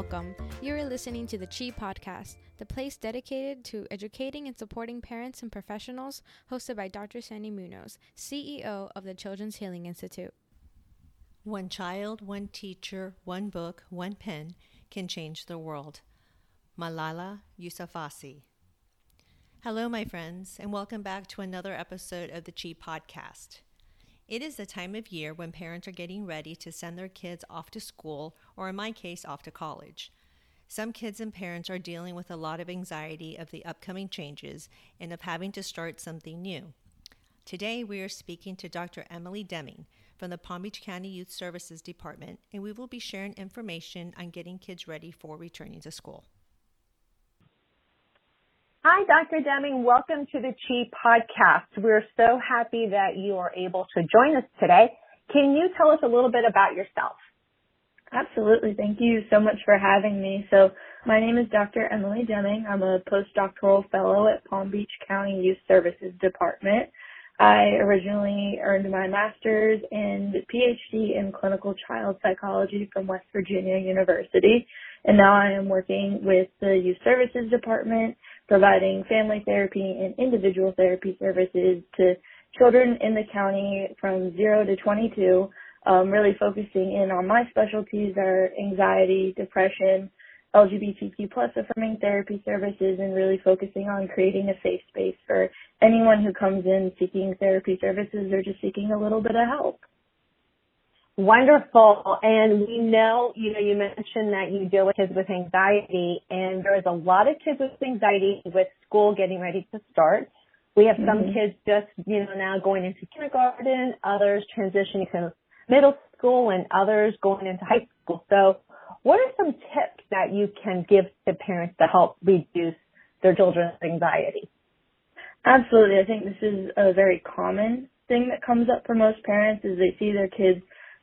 Welcome. You are listening to the Chi Podcast, the place dedicated to educating and supporting parents and professionals, hosted by Dr. Sandy Munoz, CEO of the Children's Healing Institute. One child, one teacher, one book, one pen can change the world. Malala Yousafzai. Hello, my friends, and welcome back to another episode of the Chi Podcast. It is the time of year when parents are getting ready to send their kids off to school, or in my case, off to college. Some kids and parents are dealing with a lot of anxiety of the upcoming changes and of having to start something new. Today, we are speaking to Dr. Emily Deming from the Palm Beach County Youth Services Department, and we will be sharing information on getting kids ready for returning to school. Hi, Dr. Deming. Welcome to the Chi podcast. We're so happy that you are able to join us today. Can you tell us a little bit about yourself? Absolutely. Thank you so much for having me. So my name is Dr. Emily Deming. I'm a postdoctoral fellow at Palm Beach County Youth Services Department. I originally earned my master's and PhD in clinical child psychology from West Virginia University. And now I am working with the Youth Services Department providing family therapy and individual therapy services to children in the county from 0 to 22, um, really focusing in on my specialties are anxiety, depression, LGBTQ plus affirming therapy services and really focusing on creating a safe space for anyone who comes in seeking therapy services or just seeking a little bit of help. Wonderful. And we know, you know, you mentioned that you deal with kids with anxiety and there's a lot of kids with anxiety with school getting ready to start. We have some mm-hmm. kids just, you know, now going into kindergarten, others transitioning to middle school and others going into high school. So what are some tips that you can give to parents to help reduce their children's anxiety? Absolutely. I think this is a very common thing that comes up for most parents is they see their kids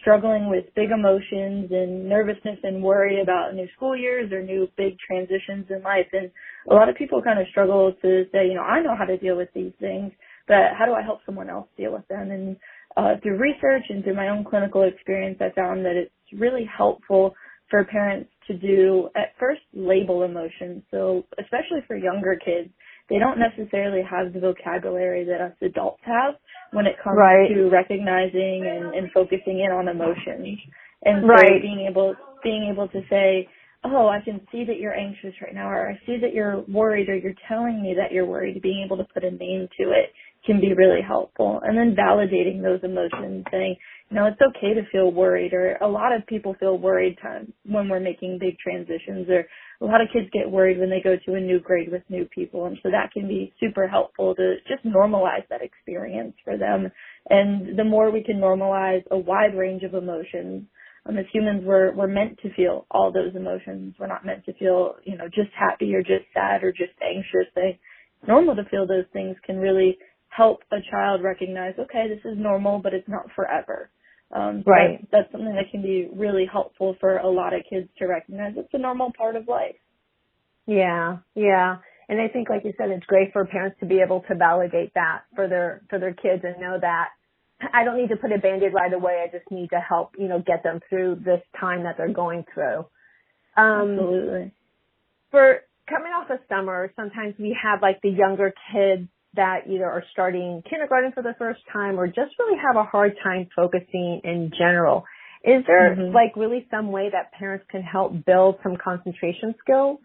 struggling with big emotions and nervousness and worry about new school years or new big transitions in life. And a lot of people kind of struggle to say, you know, I know how to deal with these things, but how do I help someone else deal with them? And uh, through research and through my own clinical experience, I found that it's really helpful for parents to do at first label emotions. So especially for younger kids, they don't necessarily have the vocabulary that us adults have when it comes right. to recognizing and, and focusing in on emotions. And so right. being able being able to say, Oh, I can see that you're anxious right now or I see that you're worried or you're telling me that you're worried, being able to put a name to it can be really helpful. And then validating those emotions, saying, know, it's okay to feel worried or a lot of people feel worried time when we're making big transitions or a lot of kids get worried when they go to a new grade with new people. And so that can be super helpful to just normalize that experience for them. And the more we can normalize a wide range of emotions, um, as humans, we're, we're meant to feel all those emotions. We're not meant to feel, you know, just happy or just sad or just anxious. They, normal to feel those things can really help a child recognize, okay, this is normal, but it's not forever. Um, right. That's, that's something that can be really helpful for a lot of kids to recognize. It's a normal part of life. Yeah, yeah. And I think, like you said, it's great for parents to be able to validate that for their for their kids and know that I don't need to put a band-aid right away. I just need to help, you know, get them through this time that they're going through. Um, Absolutely. For coming off of summer, sometimes we have like the younger kids that either are starting kindergarten for the first time or just really have a hard time focusing in general. Is there mm-hmm. like really some way that parents can help build some concentration skills?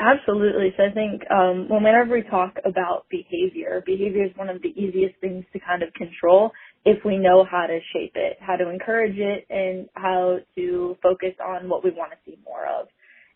Absolutely. So I think um, whenever we talk about behavior, behavior is one of the easiest things to kind of control if we know how to shape it, how to encourage it, and how to focus on what we want to see more of.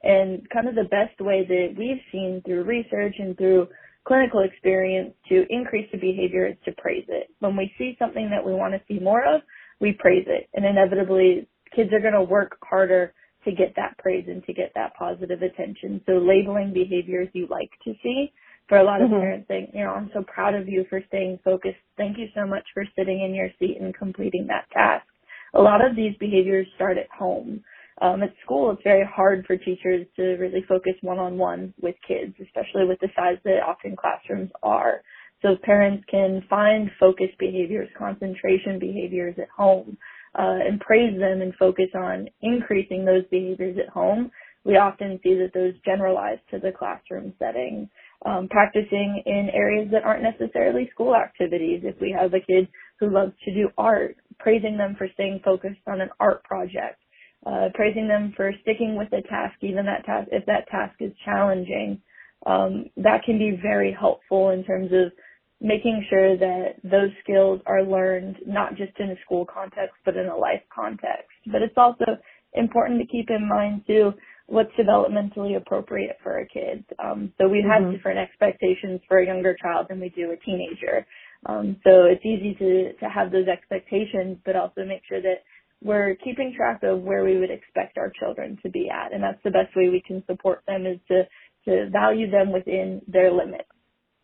And kind of the best way that we've seen through research and through clinical experience to increase the behavior is to praise it. When we see something that we want to see more of, we praise it. And inevitably, kids are going to work harder to get that praise and to get that positive attention. So labeling behaviors you like to see for a lot of mm-hmm. parents saying, you know, I'm so proud of you for staying focused. Thank you so much for sitting in your seat and completing that task. A lot of these behaviors start at home um, at school, it's very hard for teachers to really focus one-on-one with kids, especially with the size that often classrooms are. So parents can find focus behaviors, concentration behaviors at home. uh, and praise them and focus on increasing those behaviors at home, we often see that those generalize to the classroom setting. Um, practicing in areas that aren't necessarily school activities. If we have a kid who loves to do art, praising them for staying focused on an art project, uh, praising them for sticking with a task, even that task, if that task is challenging, um, that can be very helpful in terms of making sure that those skills are learned not just in a school context, but in a life context. But it's also important to keep in mind too what's developmentally appropriate for a kid. Um, so we have mm-hmm. different expectations for a younger child than we do a teenager. Um, so it's easy to, to have those expectations, but also make sure that we're keeping track of where we would expect our children to be at. And that's the best way we can support them is to, to value them within their limits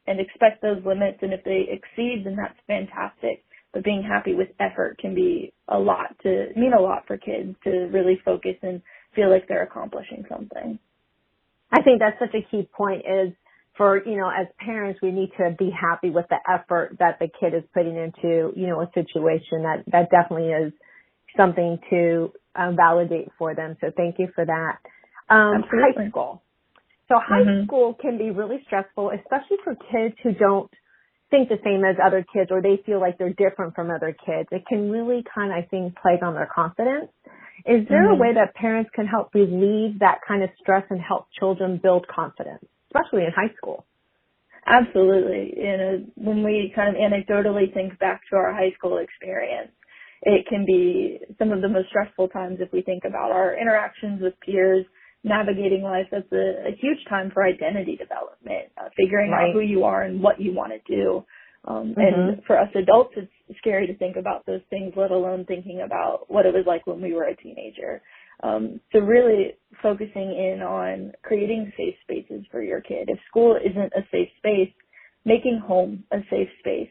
and expect those limits. And if they exceed, then that's fantastic. But being happy with effort can be a lot to mean a lot for kids to really focus and feel like they're accomplishing something. I think that's such a key point is for, you know, as parents, we need to be happy with the effort that the kid is putting into, you know, a situation that, that definitely is something to um, validate for them. So thank you for that. Um, high school. So high mm-hmm. school can be really stressful, especially for kids who don't think the same as other kids or they feel like they're different from other kids. It can really kind of, I think, plague on their confidence. Is there mm-hmm. a way that parents can help relieve that kind of stress and help children build confidence, especially in high school? Absolutely. You know, when we kind of anecdotally think back to our high school experience, it can be some of the most stressful times if we think about our interactions with peers, navigating life. That's a, a huge time for identity development, uh, figuring right. out who you are and what you want to do. Um, mm-hmm. And for us adults, it's scary to think about those things, let alone thinking about what it was like when we were a teenager. Um, so really focusing in on creating safe spaces for your kid. If school isn't a safe space, making home a safe space.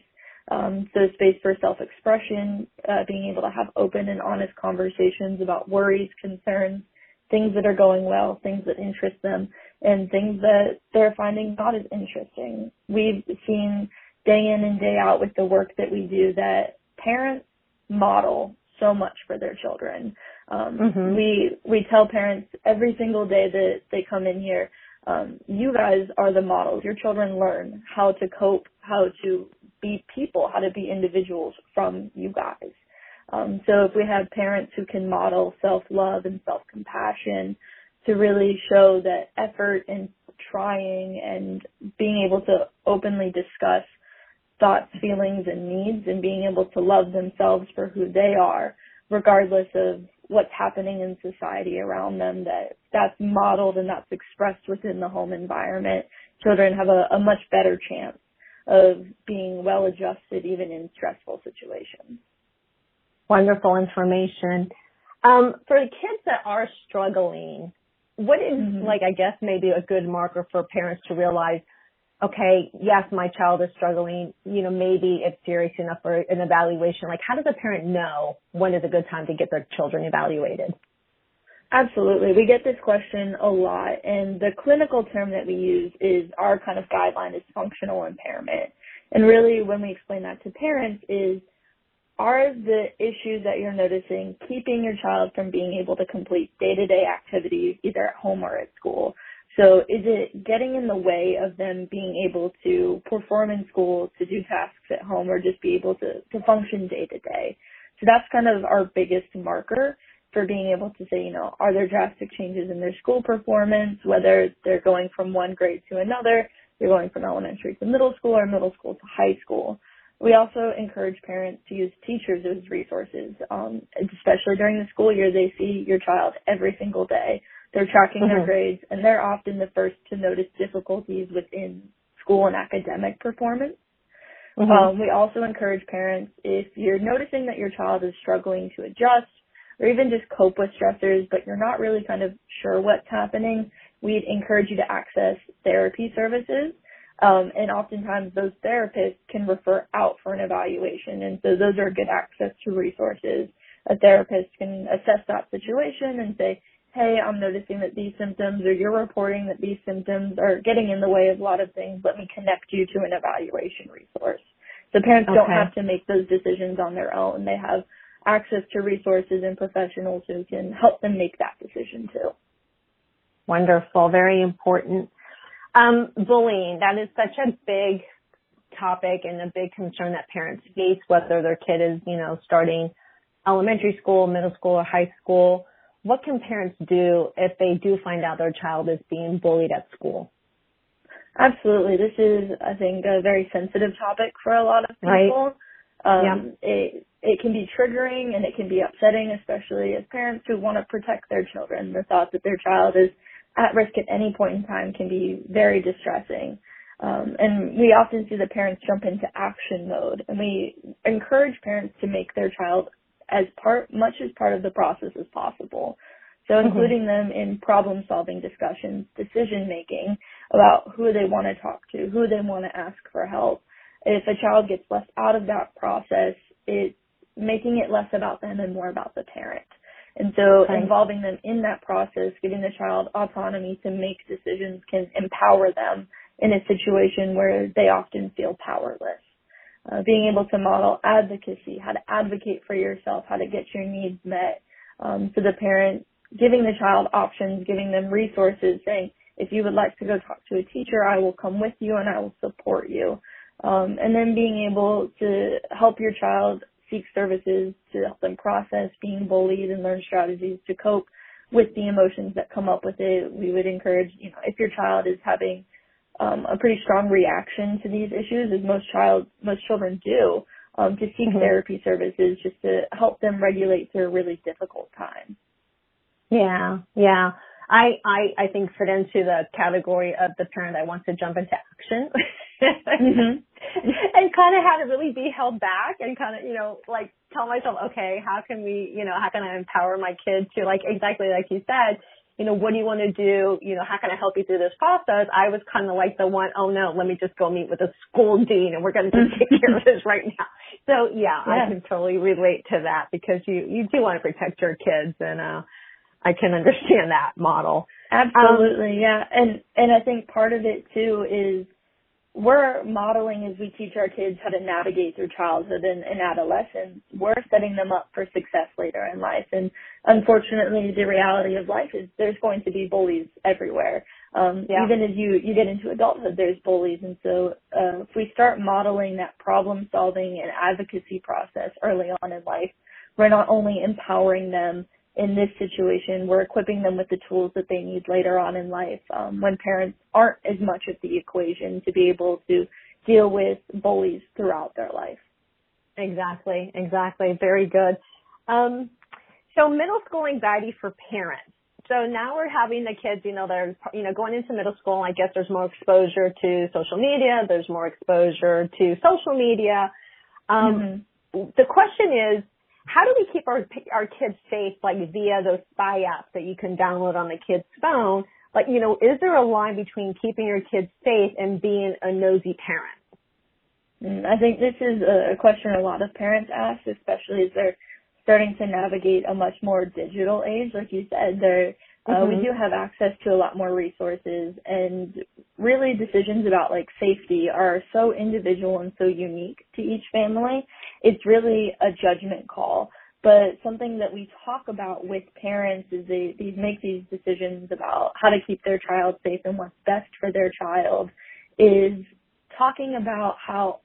Um, so space for self-expression, uh, being able to have open and honest conversations about worries, concerns, things that are going well, things that interest them, and things that they're finding not as interesting. We've seen day in and day out with the work that we do that parents model so much for their children. Um, mm-hmm. We we tell parents every single day that they come in here, um, you guys are the models. Your children learn how to cope, how to be people, how to be individuals from you guys. Um, so if we have parents who can model self-love and self-compassion to really show that effort and trying and being able to openly discuss thoughts, feelings, and needs and being able to love themselves for who they are, regardless of what's happening in society around them, that that's modeled and that's expressed within the home environment. Children have a, a much better chance of being well adjusted even in stressful situations. Wonderful information. Um, for the kids that are struggling, what is, mm-hmm. like I guess maybe a good marker for parents to realize okay, yes, my child is struggling, you know, maybe it's serious enough for an evaluation. Like, how does a parent know when is a good time to get their children evaluated? Absolutely. We get this question a lot, and the clinical term that we use is our kind of guideline is functional impairment. And really, when we explain that to parents, is are the issues that you're noticing keeping your child from being able to complete day to day activities either at home or at school? So is it getting in the way of them being able to perform in school, to do tasks at home, or just be able to, to function day to day? So that's kind of our biggest marker for being able to say, you know, are there drastic changes in their school performance, whether they're going from one grade to another, they're going from elementary to middle school or middle school to high school. We also encourage parents to use teachers as resources, um, especially during the school year. They see your child every single day. They're tracking mm-hmm. their grades and they're often the first to notice difficulties within school and academic performance. Mm-hmm. Um, we also encourage parents if you're noticing that your child is struggling to adjust or even just cope with stressors, but you're not really kind of sure what's happening, we'd encourage you to access therapy services. Um, and oftentimes those therapists can refer out for an evaluation. And so those are good access to resources. A therapist can assess that situation and say, hey, I'm noticing that these symptoms or you're reporting that these symptoms are getting in the way of a lot of things. Let me connect you to an evaluation resource. So parents okay. don't have to make those decisions on their own. They have access to resources and professionals who can help them make that decision too. Wonderful, very important. Um, bullying, that is such a big topic and a big concern that parents face, whether their kid is, you know, starting elementary school, middle school, or high school. What can parents do if they do find out their child is being bullied at school? Absolutely. This is, I think, a very sensitive topic for a lot of people. Right. Um, yeah. It it can be triggering and it can be upsetting, especially as parents who want to protect their children. The thought that their child is at risk at any point in time can be very distressing. Um, and we often see the parents jump into action mode, and we encourage parents to make their child as part, much as part of the process as possible. So mm-hmm. including mm-hmm. them in problem solving discussions, decision making about who they want to talk to, who they want to ask for help. If a child gets left out of that process, it's making it less about them and more about the parent. And so okay. involving them in that process, giving the child autonomy to make decisions can empower them in a situation where they often feel powerless. Uh, being able to model advocacy, how to advocate for yourself, how to get your needs met. Um, so the parent giving the child options, giving them resources, saying, if you would like to go talk to a teacher, I will come with you and I will support you. Um, and then being able to help your child seek services to help them process being bullied and learn strategies to cope with the emotions that come up with it. We would encourage, you know, if your child is having um, a pretty strong reaction to these issues, as most child most children do, um, to seek mm-hmm. therapy services just to help them regulate through a really difficult time. Yeah, yeah. I, I, I think fit into the category of the parent that wants to jump into action. mm-hmm. and kind of had to really be held back and kind of, you know, like tell myself, okay, how can we, you know, how can I empower my kids to like exactly like you said, you know, what do you want to do? You know, how can I help you through this process? I was kind of like the one, oh no, let me just go meet with a school dean and we're going to just take care of this right now. So yeah, yeah, I can totally relate to that because you, you do want to protect your kids and, uh, I can understand that model. Absolutely, um, yeah. And, and I think part of it too is we're modeling as we teach our kids how to navigate through childhood and, and adolescence. We're setting them up for success later in life. And unfortunately, the reality of life is there's going to be bullies everywhere. Um, yeah. Even as you, you get into adulthood, there's bullies. And so uh, if we start modeling that problem solving and advocacy process early on in life, we're not only empowering them in this situation, we're equipping them with the tools that they need later on in life um, when parents aren't as much of the equation to be able to deal with bullies throughout their life. Exactly, exactly. Very good. Um, so middle school anxiety for parents. So now we're having the kids, you know, they're, you know, going into middle school. I guess there's more exposure to social media. There's more exposure to social media. Um, mm-hmm. The question is, how do we keep our our kids safe like via those spy apps that you can download on the kid's phone like you know is there a line between keeping your kids safe and being a nosy parent mm, i think this is a question a lot of parents ask especially as they're starting to navigate a much more digital age like you said they're uh, mm-hmm. we do have access to a lot more resources and really decisions about like safety are so individual and so unique to each family. It's really a judgment call. But something that we talk about with parents is they, they make these decisions about how to keep their child safe and what's best for their child is talking about how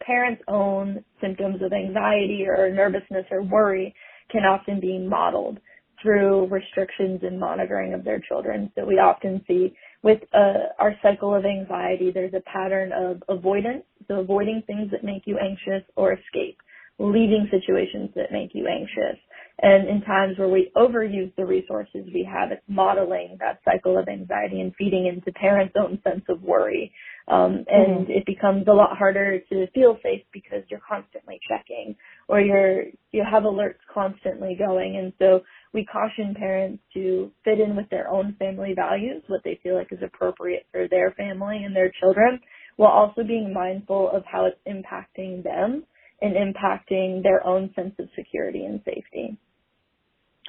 parents' own symptoms of anxiety or nervousness or worry can often be modeled through restrictions and monitoring of their children. So we often see with uh, our cycle of anxiety, there's a pattern of avoidance, so avoiding things that make you anxious or escape, leaving situations that make you anxious. And in times where we overuse the resources we have, it's modeling that cycle of anxiety and feeding into parents' own sense of worry. Um, and mm-hmm. it becomes a lot harder to feel safe because you're constantly checking or you're, you have alerts constantly going. And so we caution parents to fit in with their own family values, what they feel like is appropriate for their family and their children, while also being mindful of how it's impacting them and impacting their own sense of security and safety.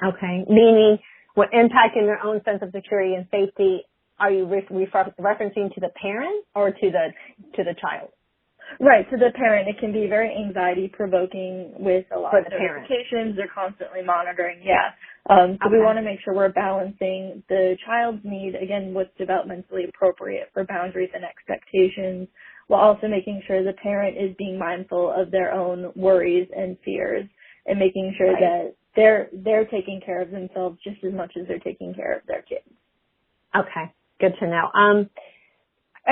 Okay, meaning what impacting their own sense of security and safety are you re- refer- referencing to the parent or to the to the child? Right, to the parent, it can be very anxiety provoking with a lot For of the parent. They're constantly monitoring. Yeah. Um, so we want to make sure we're balancing the child's need, again, what's developmentally appropriate for boundaries and expectations, while also making sure the parent is being mindful of their own worries and fears and making sure Right. that they're, they're taking care of themselves just as much as they're taking care of their kids. Okay, good to know. Um,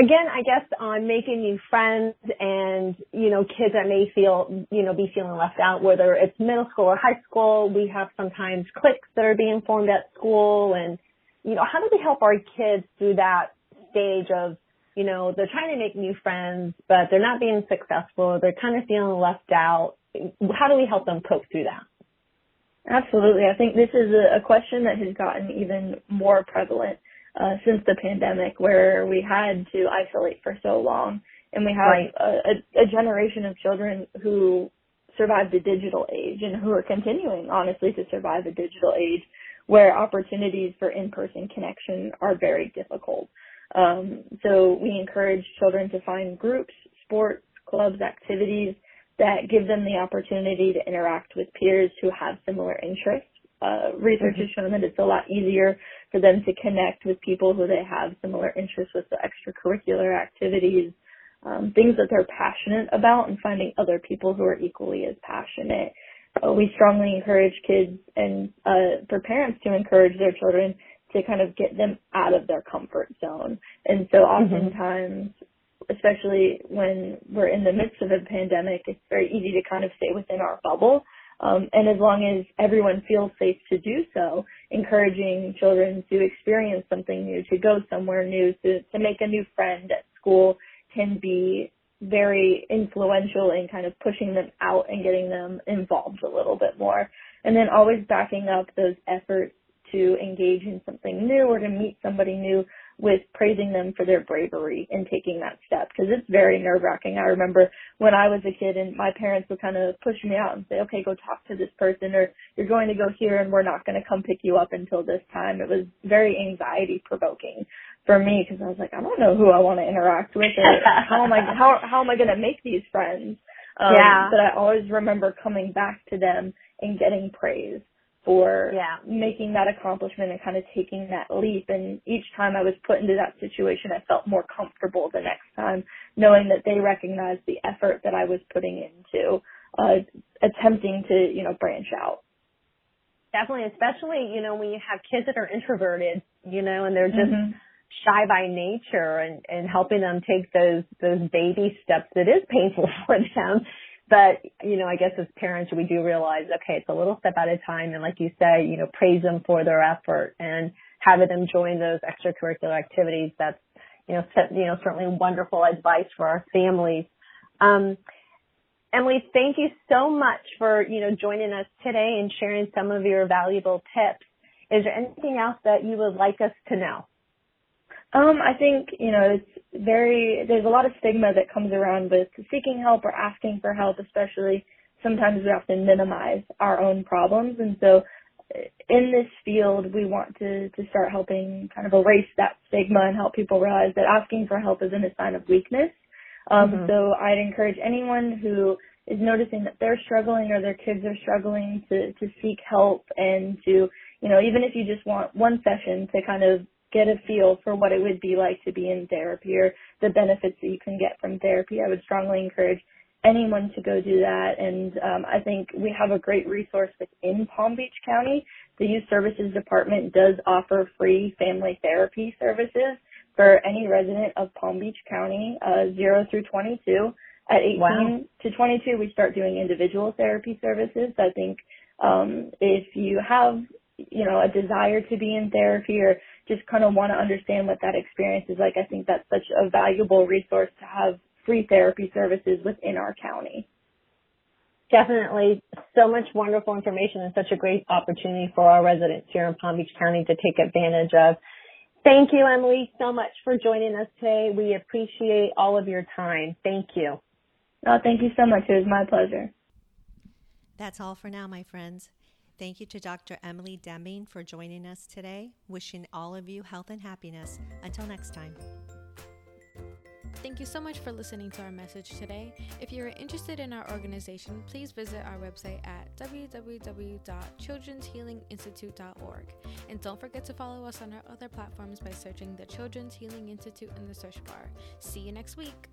again, I guess on making new friends and, you know, kids that may feel, you know, be feeling left out, whether it's middle school or high school, we have sometimes cliques that are being formed at school and, you know, how do we help our kids through that stage of, you know, they're trying to make new friends, but they're not being successful. They're kind of feeling left out. How do we help them cope through that? Absolutely. I think this is a, question that has gotten even more prevalent uh, since the pandemic, where we had to isolate for so long, and we have Right. a, a, a generation of children who survived the digital age and who are continuing, honestly, to survive a digital age, where opportunities for in-person connection are very difficult. Um, so we encourage children to find groups, sports, clubs, activities that give them the opportunity to interact with peers who have similar interests. Uh, research has shown that it's a lot easier for them to connect with people who they have similar interests with the extracurricular activities, um, things that they're passionate about, and finding other people who are equally as passionate. Uh, we strongly encourage kids and uh, for parents to encourage their children to kind of get them out of their comfort zone. And so oftentimes, especially when we're in the midst of a pandemic, it's very easy to kind of stay within our bubble. Um, and as long as everyone feels safe to do so, encouraging children to experience something new, to go somewhere new, to, to make a new friend at school can be very influential in kind of pushing them out and getting them involved a little bit more. And then always backing up those efforts to engage in something new or to meet somebody new with praising them for their bravery in taking that step because it's very nerve wracking. I remember when I was a kid and my parents would kind of push me out and say, okay, go talk to this person or you're going to go here and we're not going to come pick you up until this time. It was very anxiety provoking for me because I was like, I don't know who I want to interact with or how am I, how, how am I going to make these friends? Um, Yeah. But I always remember coming back to them and getting praise for Yeah. making that accomplishment and kind of taking that leap. And each time I was put into that situation, I felt more comfortable the next time, knowing that they recognized the effort that I was putting into uh, attempting to, you know, branch out. Definitely, especially, you know, when you have kids that are introverted, you know, and they're just Mhm. shy by nature and, and helping them take those, those baby steps. It is painful for them. But, you know, I guess as parents, we do realize, okay, it's a little step at a time. And like you say, you know, praise them for their effort and having them join those extracurricular activities. That's, you know, you know, certainly wonderful advice for our families. Um, Emily, thank you so much for, you know, joining us today and sharing some of your valuable tips. Is there anything else that you would like us to know? Um, I think, you know, it's very, there's a lot of stigma that comes around with seeking help or asking for help, especially sometimes we often minimize our own problems. And so uh, in this field, we want to, to start helping kind of erase that stigma and help people realize that asking for help isn't a sign of weakness. Um, Mhm. so I'd encourage anyone who is noticing that they're struggling or their kids are struggling to, to seek help and to, you know, even if you just want one session to kind of get a feel for what it would be like to be in therapy or the benefits that you can get from therapy, I would strongly encourage anyone to go do that. And um, I think we have a great resource within Palm Beach County. The Youth Services Department does offer free family therapy services for any resident of Palm Beach County, uh, 0 through 22. At 18 Wow. to 22, we start doing individual therapy services. I think um, if you have, you know, a desire to be in therapy or just kind of want to understand what that experience is like, I think that's such a valuable resource to have free therapy services within our county. Definitely so much wonderful information and such a great opportunity for our residents here in Palm Beach County to take advantage of. Thank you, Emily, so much for joining us today. We appreciate all of your time. Thank you. Oh, thank you so much. It was my pleasure. That's all for now, my friends. Thank you to Dr. Emily Deming for joining us today. Wishing all of you health and happiness. Until next time. Thank you so much for listening to our message today. If you're interested in our organization, please visit our website at www.children'shealinginstitute.org. And don't forget to follow us on our other platforms by searching the Children's Healing Institute in the search bar. See you next week.